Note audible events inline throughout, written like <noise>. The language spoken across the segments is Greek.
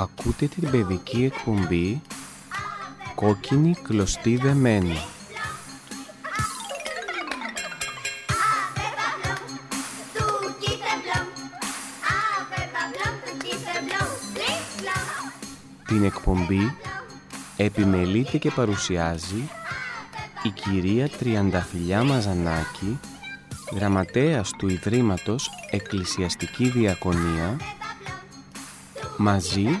Ακούτε την παιδική εκπομπή «Κόκκινη κλωστή δεμένη». Την εκπομπή επιμελείται και παρουσιάζει η κυρία Τριανταφυλιά Μαζανάκη, γραμματέας του Ιδρύματος Εκκλησιαστική Διακονία, μαζί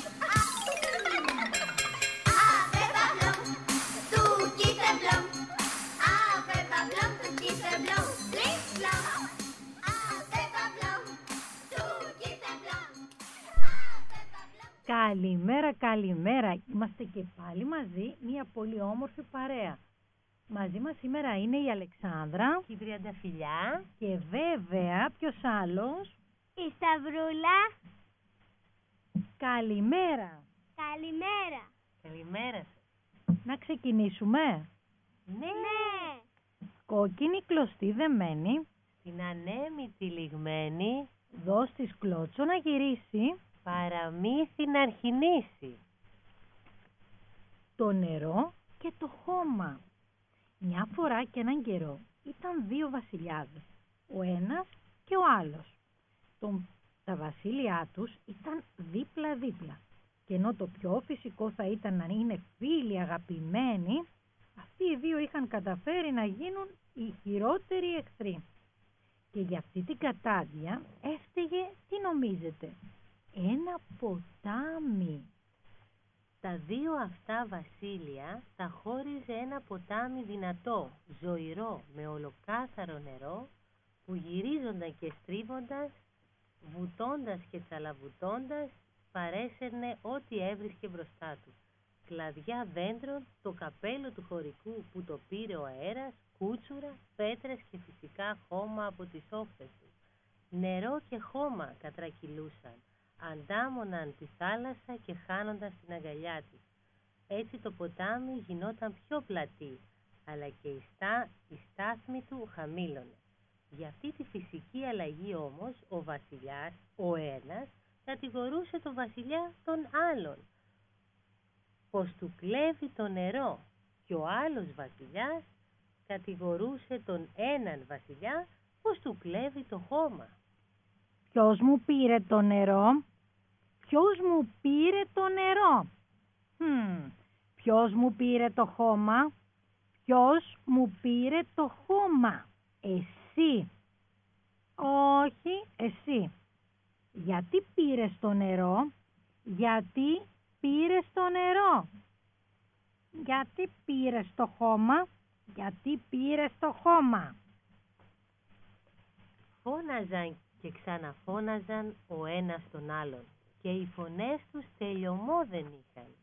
Καλημέρα, καλημέρα. Είμαστε και πάλι μαζί, μια πολύ όμορφη παρέα. Μαζί μας σήμερα είναι η Αλεξάνδρα Η Τριανταφυλιά. και βέβαια ποιος άλλος; Η Σταυρούλα. Καλημέρα. Καλημέρα. Καλημέρα σας. Να ξεκινήσουμε. Ναι, Ναι. Κόκκινη κλωστή δεμένη, την ανέμη λιγμένη δώσ' της κλώτσο να γυρίσει παραμύθι να αρχινήσει. το νερό και το χώμα. Μια φορά και έναν καιρό ήταν δύο βασιλιάδες, ο ένας και ο άλλος. Τον, τα βασίλειά τους ήταν δίπλα-δίπλα και ενώ το πιο φυσικό θα ήταν να είναι φίλοι αγαπημένοι, αυτοί οι δύο είχαν καταφέρει να γίνουν οι χειρότεροι εχθροί. Και για αυτή την κατάδια έφταιγε, τι νομίζετε, ένα ποτάμι. Τα δύο αυτά βασίλεια τα χώριζε ένα ποτάμι δυνατό, ζωηρό, με ολοκάθαρο νερό, που γυρίζονταν και στρίβοντας, βουτώντας και τσαλαβουτώντας, παρέσαιρνε ό,τι έβρισκε μπροστά του. Κλαδιά δέντρων, το καπέλο του χωρικού που το πήρε ο αέρας, κούτσουρα, πέτρες και φυσικά χώμα από τις όχθες του. Νερό και χώμα κατρακυλούσαν, αντάμωναν τη θάλασσα και χάνονταν στην αγκαλιά της. Έτσι το ποτάμι γινόταν πιο πλατή, αλλά και η, στά, η στάθμη του χαμήλωνε. Για αυτή τη φυσική αλλαγή όμως ο βασιλιάς, ο ένας, κατηγορούσε τον βασιλιά τον άλλον, πως του κλέβει το νερό και ο άλλος βασιλιάς κατηγορούσε τον έναν βασιλιά πως του κλέβει το χώμα. Ποιος μου πήρε το νερό; Ποιος μου πήρε το νερό; Χμ, ποιος μου πήρε το χώμα; Ποιος μου πήρε το χώμα; Εσύ. Όχι, εσύ. Γιατί πήρες το νερό; Γιατί πήρες το νερό; Γιατί πήρες το χώμα; Γιατί πήρες το χώμα; Φώναζαν και ξαναφώναζαν ο ένας τον άλλον και οι φωνές τους τελειωμό δεν είχαν.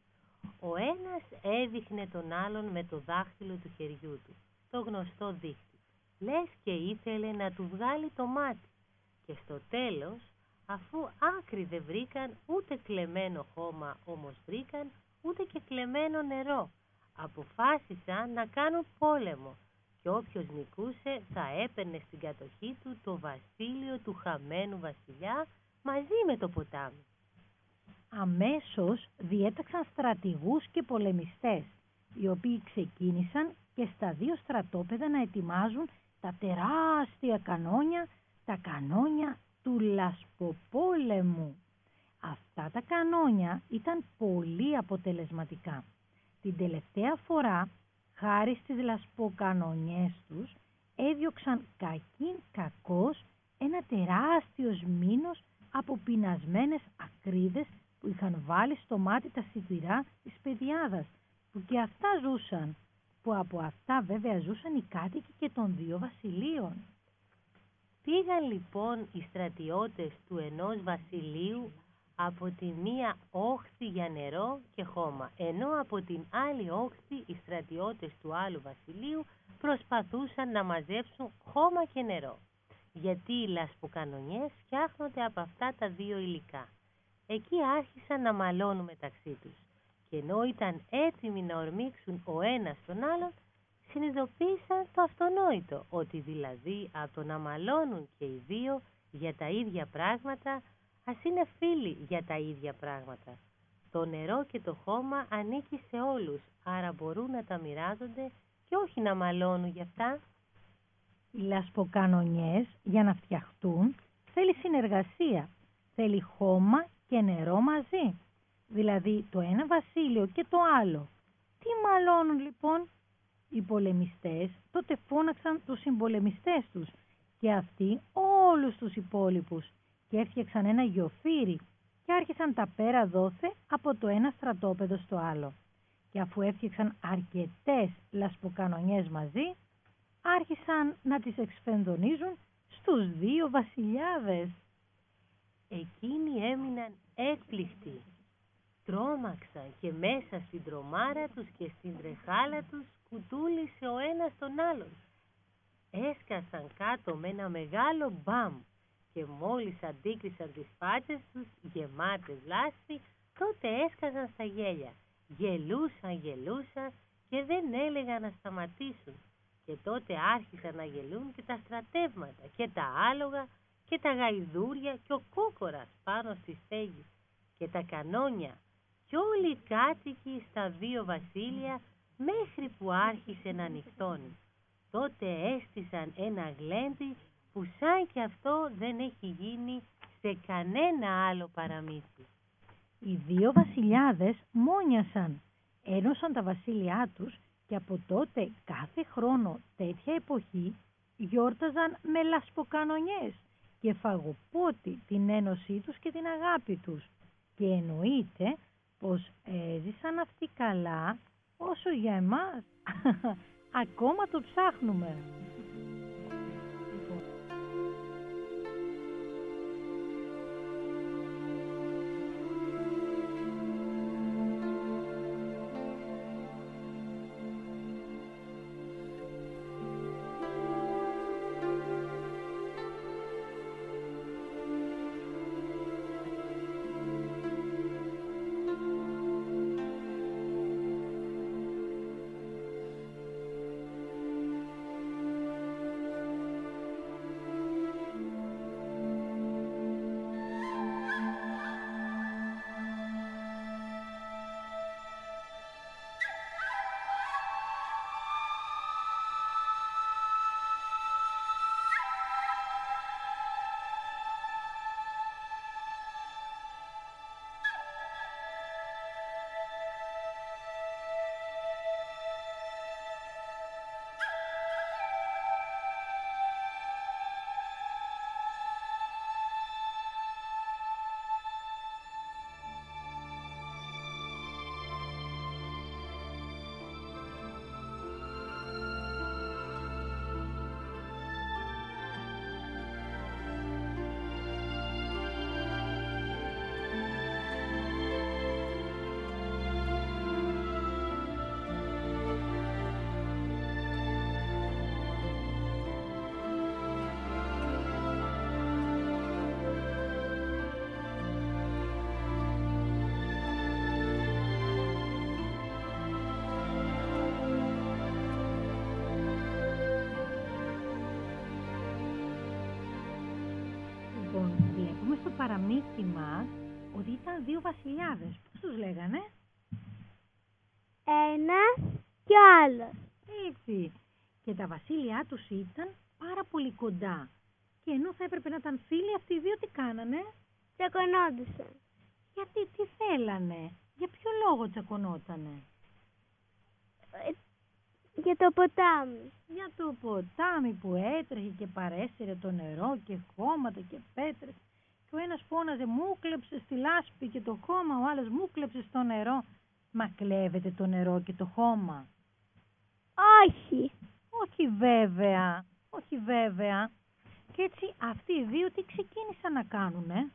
Ο ένας έδειχνε τον άλλον με το δάχτυλο του χεριού του, το γνωστό δίχτυ, λες και ήθελε να του βγάλει το μάτι. Και στο τέλος, αφού άκρη δεν βρήκαν, ούτε κλεμμένο χώμα όμως βρήκαν, ούτε και κλεμμένο νερό, αποφάσισαν να κάνουν πόλεμο και όποιος νικούσε θα έπαιρνε στην κατοχή του το βασίλειο του χαμένου βασιλιά μαζί με το ποτάμι. Αμέσως διέταξαν στρατηγούς και πολεμιστές, οι οποίοι ξεκίνησαν και στα δύο στρατόπεδα να ετοιμάζουν τα τεράστια κανόνια, τα κανόνια του λασποπόλεμου. Αυτά τα κανόνια ήταν πολύ αποτελεσματικά. Την τελευταία φορά, χάρη στις λασποκανονιές τους, έδιωξαν κακήν κακός ένα τεράστιος σμήνος από πεινασμένες ακρίδες που είχαν βάλει στο μάτι τα σιτηρά της πεδιάδας, που και αυτά ζούσαν, που από αυτά βέβαια ζούσαν οι κάτοικοι και των δύο βασιλείων. Πήγαν λοιπόν οι στρατιώτες του ενός βασιλείου από τη μία όχθη για νερό και χώμα, ενώ από την άλλη όχθη οι στρατιώτες του άλλου βασιλείου προσπαθούσαν να μαζέψουν χώμα και νερό. Γιατί οι λασποκανονιές φτιάχνονται από αυτά τα δύο υλικά. Εκεί άρχισαν να μαλώνουν μεταξύ τους και ενώ ήταν έτοιμοι να ορμήξουν ο ένας τον άλλον, συνειδητοποίησαν το αυτονόητο, ότι δηλαδή από το να μαλώνουν και οι δύο για τα ίδια πράγματα, ας είναι φίλοι για τα ίδια πράγματα. Το νερό και το χώμα ανήκει σε όλους, άρα μπορούν να τα μοιράζονται και όχι να μαλώνουν γι' αυτά. Οι λασποκανονιές για να φτιαχτούν θέλει συνεργασία, θέλει χώμα και νερό μαζί. Δηλαδή το ένα βασίλειο και το άλλο. Τι μαλώνουν λοιπόν; Οι πολεμιστές τότε φώναξαν τους συμπολεμιστές τους και αυτοί όλους τους υπόλοιπους και έφτιαξαν ένα γιοφύρι και άρχισαν τα πέρα δόθε από το ένα στρατόπεδο στο άλλο. Και αφού έφτιαξαν αρκετές λασποκανονιές μαζί, άρχισαν να τις εξφενδονίζουν στους δύο βασιλιάδες. Εκείνοι έμειναν έκπληκτοι. Τρόμαξαν και μέσα στην τρομάρα τους και στην τρεχάλα τους κουτούλησε ο ένας τον άλλον. Έσκασαν κάτω με ένα μεγάλο μπαμ και μόλις αντίκρισαν τις πάτες τους γεμάτες λάσπη, τότε έσκαζαν στα γέλια. Γελούσαν, γελούσαν και δεν έλεγαν να σταματήσουν. Και τότε άρχισαν να γελούν και τα στρατεύματα και τα άλογα και τα γαϊδούρια και ο κόκορας πάνω στη στέγη και τα κανόνια και όλοι οι κάτοικοι στα δύο βασίλεια μέχρι που άρχισε να νυχτώνει. Τότε έστησαν ένα γλέντι που σαν και αυτό δεν έχει γίνει σε κανένα άλλο παραμύθι. Οι δύο βασιλιάδες μόνιασαν, ένωσαν τα βασίλειά τους και από τότε κάθε χρόνο τέτοια εποχή γιόρταζαν με λασποκανονιές και φαγοπότη την ένωσή τους και την αγάπη τους. Και εννοείται πως έζησαν αυτοί καλά όσο για εμάς <laughs> ακόμα το ψάχνουμε. Παραμύθι μας ότι ήταν δύο βασιλιάδες. Πώς τους λέγανε; Ένας και ο άλλος. Έτσι. Και τα βασίλειά τους ήταν πάρα πολύ κοντά. Και ενώ θα έπρεπε να ήταν φίλοι, αυτοί οι δύο τι κάνανε; Τσακωνόντουσαν. Γιατί, τι θέλανε, για ποιο λόγο τσακωνότανε; Ε, Για το ποτάμι. Για το ποτάμι που έτρεχε και παρέσυρε το νερό και χώματα και πέτρες. Και ο ένας φώναζε μου κλέψες στη λάσπη και το χώμα, ο άλλος μου κλέψες στο νερό. Μα κλέβετε το νερό και το χώμα. Όχι. Όχι βέβαια, όχι βέβαια. Και έτσι αυτοί οι δύο τι ξεκίνησαν να κάνουνε;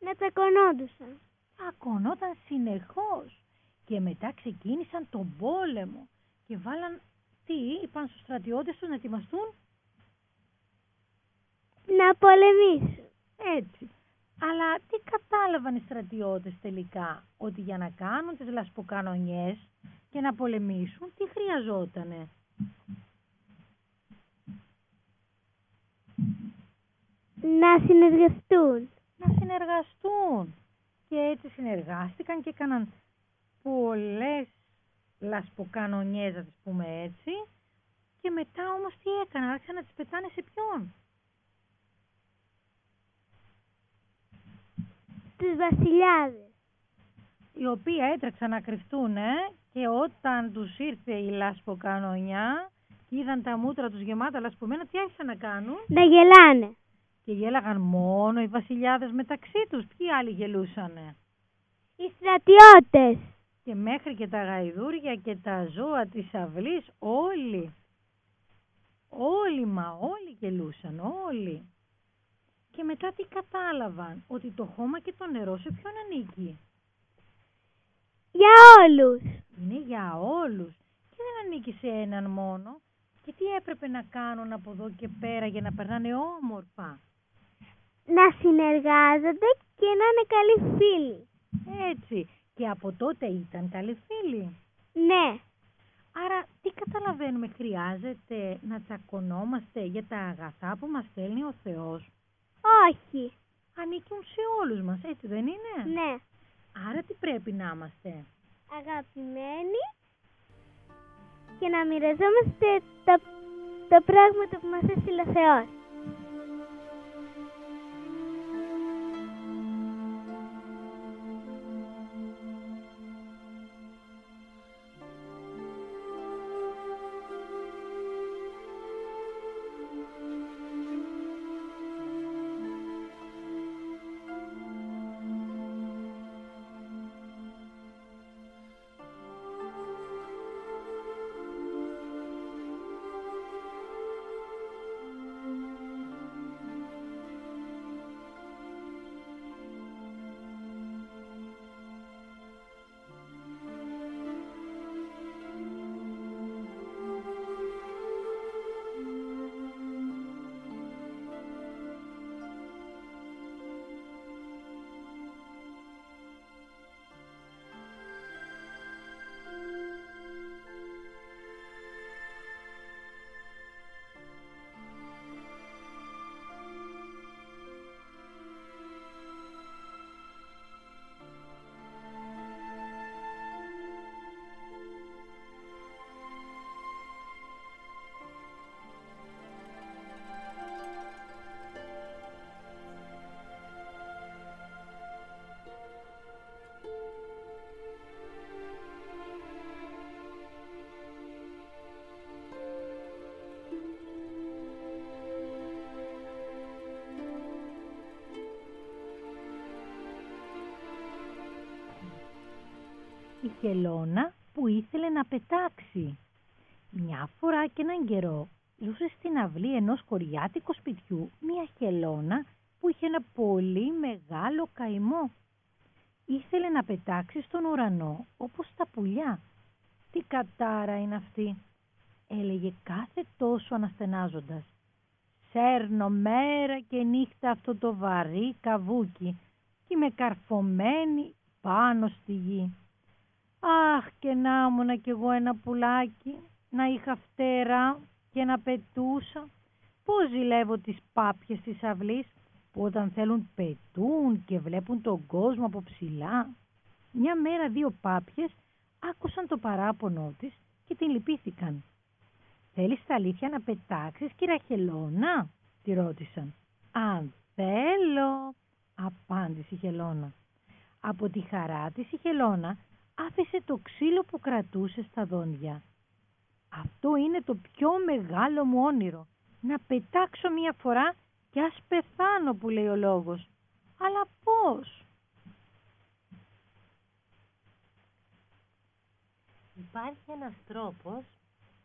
Να τσακωνόντουσαν. Ακονόταν συνεχώς. Και μετά ξεκίνησαν τον πόλεμο. Και βάλαν, τι, είπαν στους στρατιώτες τους να ετοιμαστούν; Να πολεμήσουν. Έτσι. Αλλά τι κατάλαβαν οι στρατιώτες τελικά, ότι για να κάνουν τις λασποκανονιές και να πολεμήσουν, τι χρειαζότανε; Να συνεργαστούν. Να συνεργαστούν. Και έτσι συνεργάστηκαν και έκαναν πολλές λασποκανονιές, να τις πούμε έτσι. Και μετά όμως τι έκαναν, άρχισαν να τις πετάνε σε ποιον; Τους βασιλιάδες. οι οποίοι έτρεξαν να κρυφτούν ε, και όταν τους ήρθε η λασποκανονιά και είδαν τα μούτρα τους γεμάτα λασπωμένα, τι άρχισαν να κάνουν; Να γελάνε. και γέλαγαν μόνο οι βασιλιάδες μεταξύ τους. Ποιοι άλλοι γελούσανε; Οι στρατιώτες. Και μέχρι και τα γαϊδούρια και τα ζώα της αυλής όλοι. Όλοι μα όλοι γελούσαν, όλοι. Και μετά τι κατάλαβαν, ότι το χώμα και το νερό σε ποιον ανήκει; Για όλους. Είναι για όλους και δεν ανήκει σε έναν μόνο. Και τι έπρεπε να κάνουν από εδώ και πέρα για να περνάνε όμορφα; Να συνεργάζονται και να είναι καλοί φίλοι. Έτσι. Και από τότε ήταν καλοί φίλοι. Ναι. Άρα τι καταλαβαίνουμε; Χρειάζεται να τσακωνόμαστε για τα αγαθά που μας στέλνει ο Θεός; Όχι. Ανήκουν σε όλους μας, έτσι δεν είναι; Ναι. Άρα τι πρέπει να είμαστε; Αγαπημένοι και να μοιραζόμαστε τα, τα πράγματα που μας έστειλε ο Θεός. Χελώνα που ήθελε να πετάξει. Μια φορά και έναν καιρό ζούσε στην αυλή ενός κοριάτικου σπιτιού μια χελώνα που είχε ένα πολύ μεγάλο καημό. Ήθελε να πετάξει στον ουρανό όπως τα πουλιά. Τι κατάρα είναι αυτή, έλεγε κάθε τόσο αναστενάζοντας. Σέρνω μέρα και νύχτα αυτό το βαρύ καβούκι και είμαι καρφωμένη πάνω στη γη. Αχ και να ήμουνα κι εγώ ένα πουλάκι, να είχα φτερά και να πετούσα. Πώς ζηλεύω τις πάπιες της αυλής που όταν θέλουν πετούν και βλέπουν τον κόσμο από ψηλά. Μια μέρα δύο πάπιες άκουσαν το παράπονο της και την λυπήθηκαν. «Θέλεις τα αλήθεια να πετάξεις, κύρα Χελώνα» τη ρώτησαν. «Αν θέλω», απάντησε η Χελώνα. Από τη χαρά της η Χελώνα άφησε το ξύλο που κρατούσε στα δόντια. Αυτό είναι το πιο μεγάλο μου όνειρο. Να πετάξω μία φορά και ας πεθάνω που λέει ο λόγος. Αλλά πώς; Υπάρχει ένας τρόπος,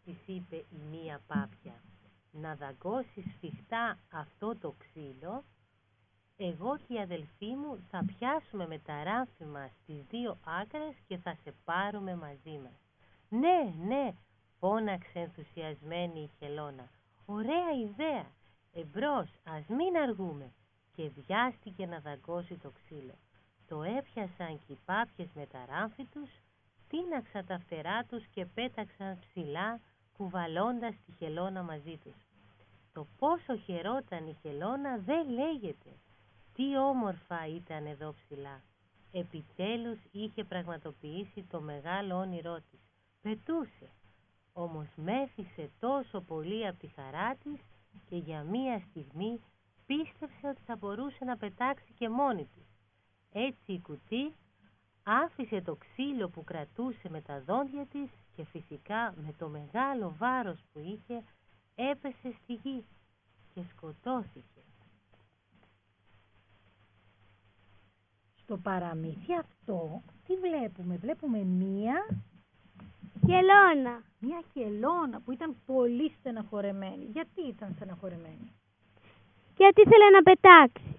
της είπε η μία πάπια, να δαγκώσεις σφιχτά αυτό το ξύλο, εγώ και η αδελφή μου θα πιάσουμε με τα ράφη μας τις δύο άκρες και θα σε πάρουμε μαζί μας. Ναι, ναι, φώναξε ενθουσιασμένη η Χελώνα. Ωραία ιδέα. Εμπρός, ας μην αργούμε. και βιάστηκε να δαγκώσει το ξύλο. Το έπιασαν και οι πάπιες με τα ράμφη τους, τίναξαν τα φτερά τους και πέταξαν ψηλά, κουβαλώντας τη χελώνα μαζί τους. Το πόσο χαιρόταν η χελώνα δεν λέγεται. Τι όμορφα ήταν εδώ ψηλά. Επιτέλους είχε πραγματοποιήσει το μεγάλο όνειρό της. Πετούσε. Όμως μέθησε τόσο πολύ από τη χαρά της και για μία στιγμή πίστεψε ότι θα μπορούσε να πετάξει και μόνη της. Έτσι η κουτί άφησε το ξύλο που κρατούσε με τα δόντια της και φυσικά με το μεγάλο βάρος που είχε έπεσε στη γη και σκοτώθηκε. Στο παραμύθι αυτό τι βλέπουμε, βλέπουμε μία, Χελώνα. μία χελώνα που ήταν πολύ στεναχωρεμένη. Γιατί ήταν στεναχωρεμένη; Γιατί ήθελε να πετάξει.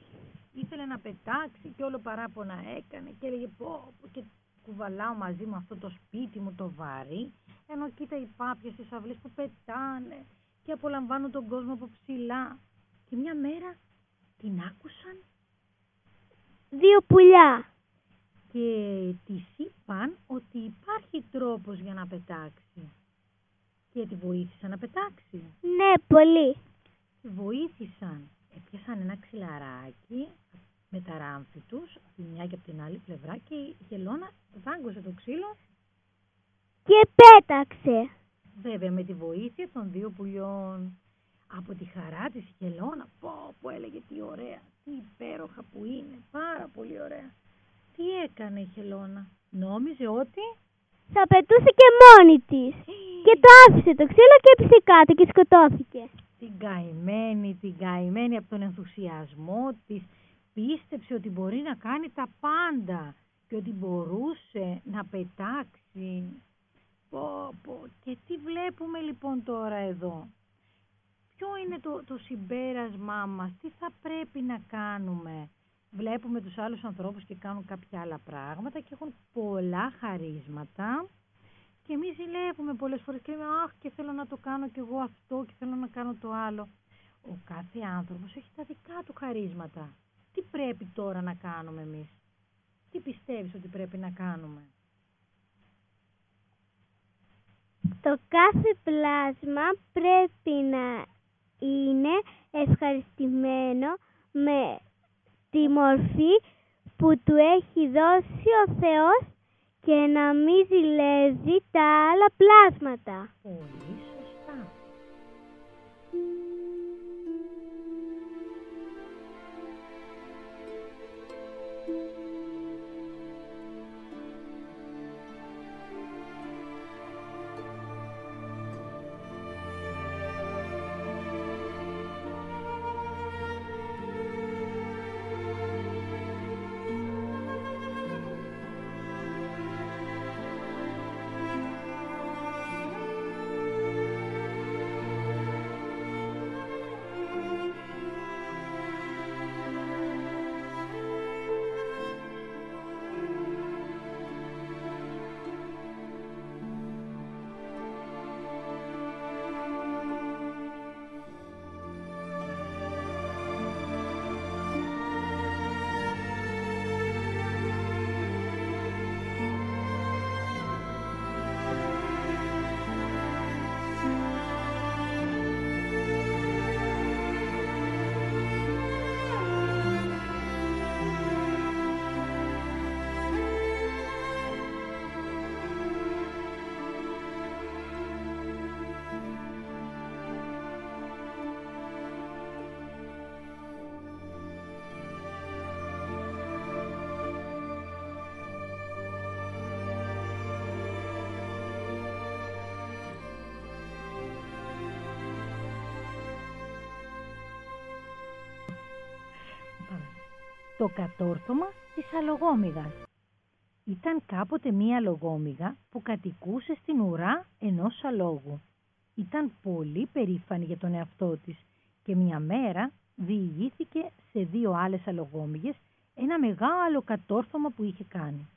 Ήθελε να πετάξει και όλο παράπονα έκανε και έλεγε πω, πω και κουβαλάω μαζί μου αυτό το σπίτι μου το βάρη ενώ κοίτα οι πάπιες στις αυλές που πετάνε και απολαμβάνουν τον κόσμο από ψηλά. Και μια μέρα την άκουσαν Δύο πουλιά. και της είπαν ότι υπάρχει τρόπος για να πετάξει. Και τη βοήθησαν να πετάξει. Ναι, πολύ. Τη βοήθησαν. Έπιασαν ένα ξυλαράκι με τα ράμφη τους, από τη μια και από την άλλη πλευρά και η γελώνα δάγκωσε το ξύλο, Και πέταξε. βέβαια με τη βοήθεια των δύο πουλιών. Από τη χαρά της η γελώνα, πω πω έλεγε τι ωραία, τι υπέροχα που είναι, πάρα πολύ ωραία. Τι έκανε η χελώνα, νόμιζε ότι... Θα πετούσε και μόνη της. Και το άφησε το ξύλο και έπεσε κάτω και σκοτώθηκε. την καημένη, την καημένη από τον ενθουσιασμό της, πίστεψε ότι μπορεί να κάνει τα πάντα και ότι μπορούσε να πετάξει. Πω, πω. Και τι βλέπουμε λοιπόν τώρα εδώ; Ποιο είναι το, το συμπέρασμά μας, τι θα πρέπει να κάνουμε; Βλέπουμε τους άλλους ανθρώπους και κάνουν κάποια άλλα πράγματα και έχουν πολλά χαρίσματα και εμείς ζηλεύουμε πολλές φορές και λέμε «Αχ και θέλω να το κάνω κι εγώ αυτό και θέλω να κάνω το άλλο». Ο κάθε άνθρωπος έχει τα δικά του χαρίσματα. Τι πρέπει τώρα να κάνουμε εμείς; Τι πιστεύεις ότι πρέπει να κάνουμε; Το κάθε πλάσμα πρέπει να είναι ευχαριστημένο με τη μορφή που του έχει δώσει ο Θεός και να μην ζηλεύει τα άλλα πλάσματα. Το κατόρθωμα της αλογόμυγας. Ήταν κάποτε μία αλογόμυγα που κατοικούσε στην ουρά ενός αλόγου. Ήταν πολύ περήφανη για τον εαυτό της και μια μέρα διηγήθηκε σε δύο άλλες αλογόμυγες ένα μεγάλο κατόρθωμα που είχε κάνει.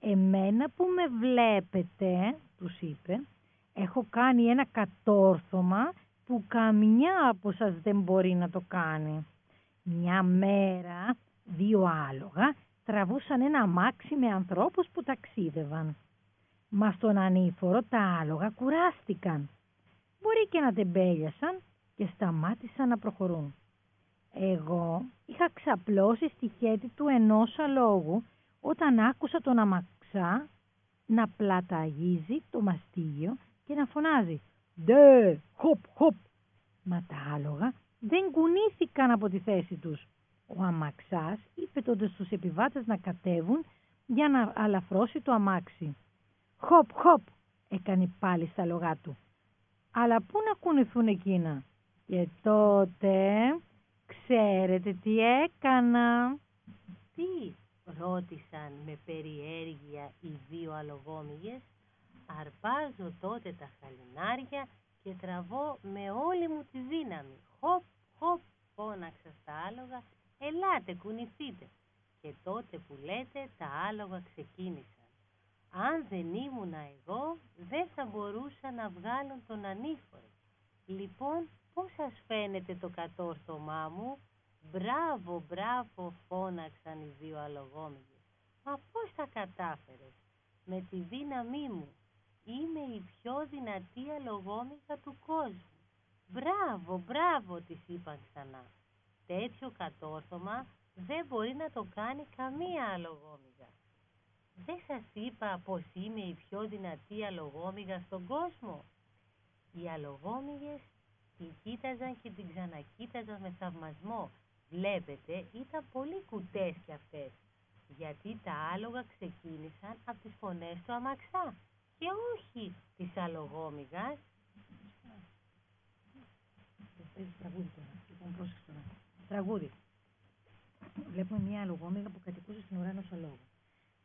«Εμένα που με βλέπετε», τους είπε, «έχω κάνει ένα κατόρθωμα που καμιά από σας δεν μπορεί να το κάνει. Μια μέρα δύο άλογα τραβούσαν ένα αμάξι με ανθρώπους που ταξίδευαν. Μα στον ανήφορο τα άλογα κουράστηκαν. Μπορεί και να τεμπέλιασαν και σταμάτησαν να προχωρούν. Εγώ είχα ξαπλώσει στη χέτη του ενός αλόγου όταν άκουσα τον αμαξά να πλαταγίζει το μαστίγιο και να φωνάζει «Ντε, χοπ, χοπ». Μα τα άλογα δεν κουνήθηκαν από τη θέση τους. Ο αμαξάς είπε τότε στους επιβάτες να κατέβουν για να αλαφρώσει το αμάξι. «Χοπ, χοπ», έκανε πάλι στα λογά του. Αλλά πού να κουνηθούν εκείνα; Και τότε ξέρετε τι έκανα. Τι ρώτησαν με περιέργεια οι δύο αλογόμυγες. Αρπάζω τότε τα χαλινάρια και τραβώ με όλη μου τη δύναμη. Χοπ, χοπ, φώναξα στα άλογα, ελάτε κουνηθείτε. Και τότε που λέτε τα άλογα ξεκίνησαν. Αν δεν ήμουνα εγώ, δεν θα μπορούσα να βγάλουν τον ανήφορο. Λοιπόν, πώς σας φαίνεται το κατόρθωμά μου; Μπράβο, μπράβο, φώναξαν οι δύο αλογόμυγες. Μα πώς τα κατάφερες; Με τη δύναμή μου. Είμαι η πιο δυνατή αλογόμυγα του κόσμου. Μπράβο, μπράβο, της είπαν ξανά. Τέτοιο κατόρθωμα δεν μπορεί να το κάνει καμία αλογόμυγα. Δεν σας είπα πως είμαι η πιο δυνατή αλογόμυγα στον κόσμο. Οι αλογόμυγες την κοίταζαν και την ξανακοίταζαν με θαυμασμό. Βλέπετε, ήταν πολύ κουτές κι αυτές, γιατί τα άλογα ξεκίνησαν από τις φωνές του αμαξά και όχι της αλογόμυγας. Τραγούδι τώρα. Λοιπόν, πρόσεξε τώρα. Τραγούδι. Βλέπουμε μια αλογόμυγα που κατοικούσε στην ουρά ενός αλόγου.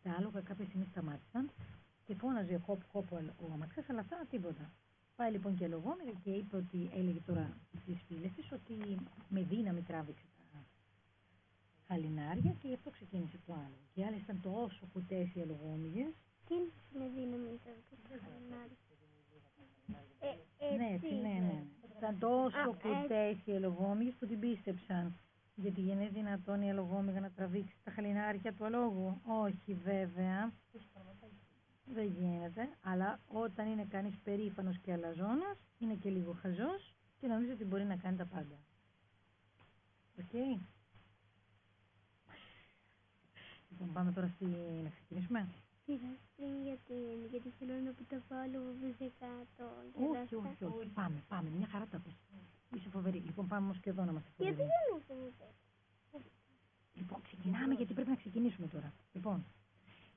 Τα άλογα κάποια στιγμή σταμάτησαν και φώναζε χοπ χοπ ο αμαξάς, αλλά αυτά τίποτα. Πάει λοιπόν και λογόμερα και είπε ότι έλεγε τώρα στις φίλες της ότι με δύναμη τράβηξε τα χαλινάρια και γι' αυτό ξεκίνησε το άλλο. Και οι άλλες ήταν τόσο κουτές οι αλογόμυγες. Τι είναι με δύναμη τράβηξε τα χαλινάρια; Ε, ναι, έτσι, ναι, ναι. Ήταν τόσο κουτές οι αλογόμυγες που την πίστεψαν. Γιατί είναι δυνατόν η αλογόμηγα να τραβήξει τα χαλινάρια του αλόγου. Όχι βέβαια. Δεν γίνεται, αλλά όταν είναι κανείς περήφανος και αλαζόνας, είναι και λίγο χαζός και νομίζω ότι μπορεί να κάνει τα πάντα. Οκ. Okay. Λοιπόν, πάμε τώρα στη... να ξεκινήσουμε. Πήγα πριν γιατί, γιατί θέλω να που τα βάλω βουζε κάτω. Όχι, όχι, όχι. Πάμε, πάμε. Μια χαρά τα πες. Είσαι φοβερή. Λοιπόν, πάμε όμως και εδώ να είμαστε φοβεροί. Γιατί δεν μου Λοιπόν, ξεκινάμε γιατί πρέπει να ξεκινήσουμε τώρα. Λοιπόν,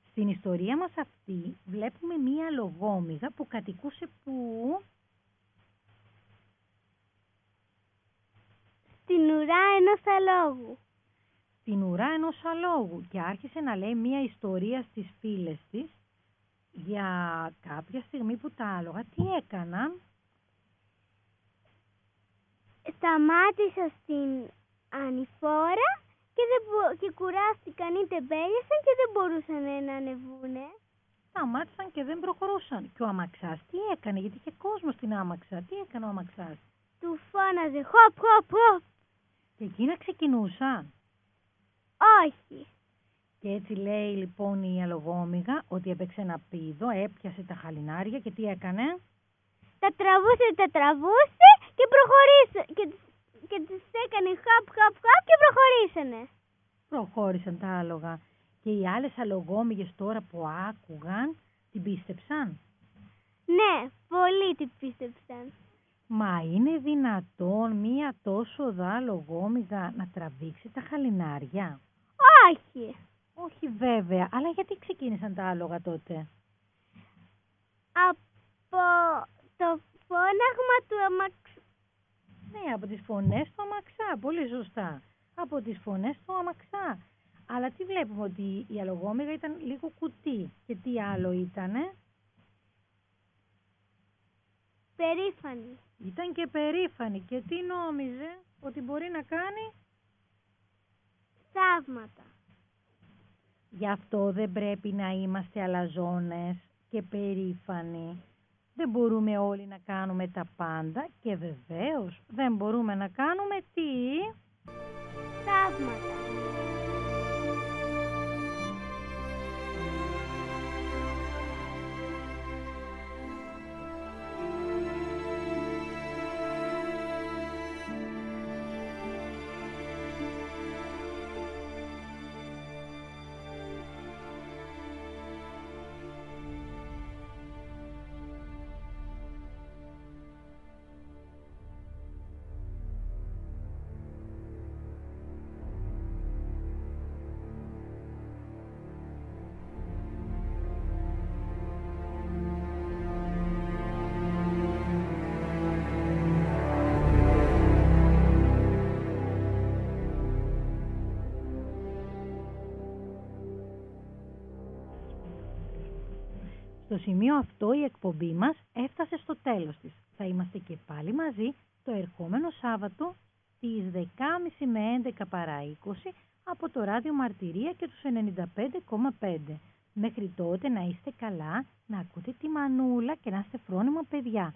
στην ιστορία μας αυτή βλέπουμε μία λογόμυγα που κατοικούσε που... Στην ουρά ενός αλόγου. Στην ουρά ενός αλόγου και άρχισε να λέει μία ιστορία στις φίλες της για κάποια στιγμή που τα άλογα τι έκαναν. Σταμάτησα στην ανηφόρα και, δεν και κουράστηκαν είτε μπέλιασαν και δεν μπορούσαν να ανεβούνε. Σταμάτησαν και δεν προχωρούσαν. Και ο αμαξάς τι έκανε, γιατί είχε κόσμο στην άμαξα. Τι έκανε ο αμαξάς; Του φώναζε χοπ χοπ χοπ. Και εκείνα ξεκινούσαν. Όχι. Και έτσι λέει λοιπόν η αλογόμηγα ότι έπαιξε ένα πίδο, έπιασε τα χαλινάρια και τι έκανε; Τα τραβούσε, τα τραβούσε και προχωρήσε. Και και τις έκανε χαπ χαπ χαπ και προχωρήσανε. Προχώρησαν τα άλογα. Και οι άλλες αλογόμυγες τώρα που άκουγαν την πίστεψαν; Ναι, πολύ την πίστεψαν. Μα είναι δυνατόν μία τόσο δα λογόμηγα να τραβήξει τα χαλινάρια; Όχι. Όχι βέβαια, αλλά γιατί ξεκίνησαν τα άλογα τότε; Από το φώναγμα του αμαξ ναι, από τις φωνές του αμαξά. Πολύ σωστά. Από τις φωνές του αμαξά. Αλλά τι βλέπουμε ότι η αλογόμηγα ήταν λίγο κουτί. Και τι άλλο ήτανε; Περήφανη. Ήταν και περήφανη. Και τι νόμιζε ότι μπορεί να κάνει. Θαύματα. Γι' αυτό δεν πρέπει να είμαστε αλαζόνες και περήφανοι. Δεν μπορούμε όλοι να κάνουμε τα πάντα και βεβαίως δεν μπορούμε να κάνουμε τι... θαύματα. Στο σημείο αυτό η εκπομπή μας έφτασε στο τέλος της. Θα είμαστε και πάλι μαζί το ερχόμενο Σάββατο στις 10.30 με 11 παρά 20 από το ράδιο Μαρτυρία και τους 95,5. Μέχρι τότε να είστε καλά, να ακούτε τη μανούλα και να είστε φρόνιμα παιδιά.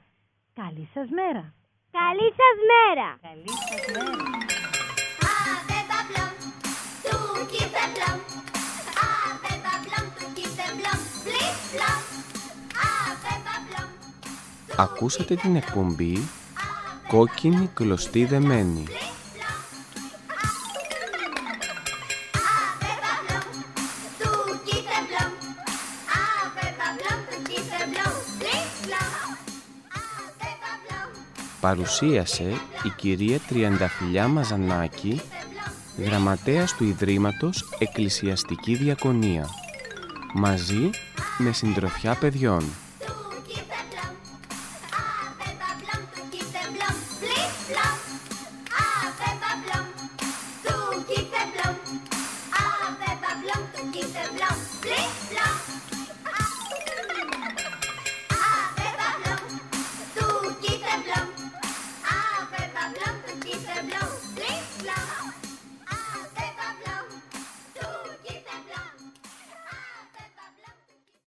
Καλή σας μέρα! Καλή σας μέρα! Καλή σας μέρα. Ave Babylon, du Kiefer Blom. Ακούσατε την εκπομπή «Κόκκινη κλωστή δεμένη» Ave Babylon, du Kiefer Blom. Ave Babylon, du Kiefer Blom. Blip Blom. Ave Babylon, παρουσίασε η κυρία Τριανταφυλιά Μαζανάκη, γραμματέας του Ιδρύματος Εκκλησιαστική Διακονία, μαζί με συντροφιά παιδιών.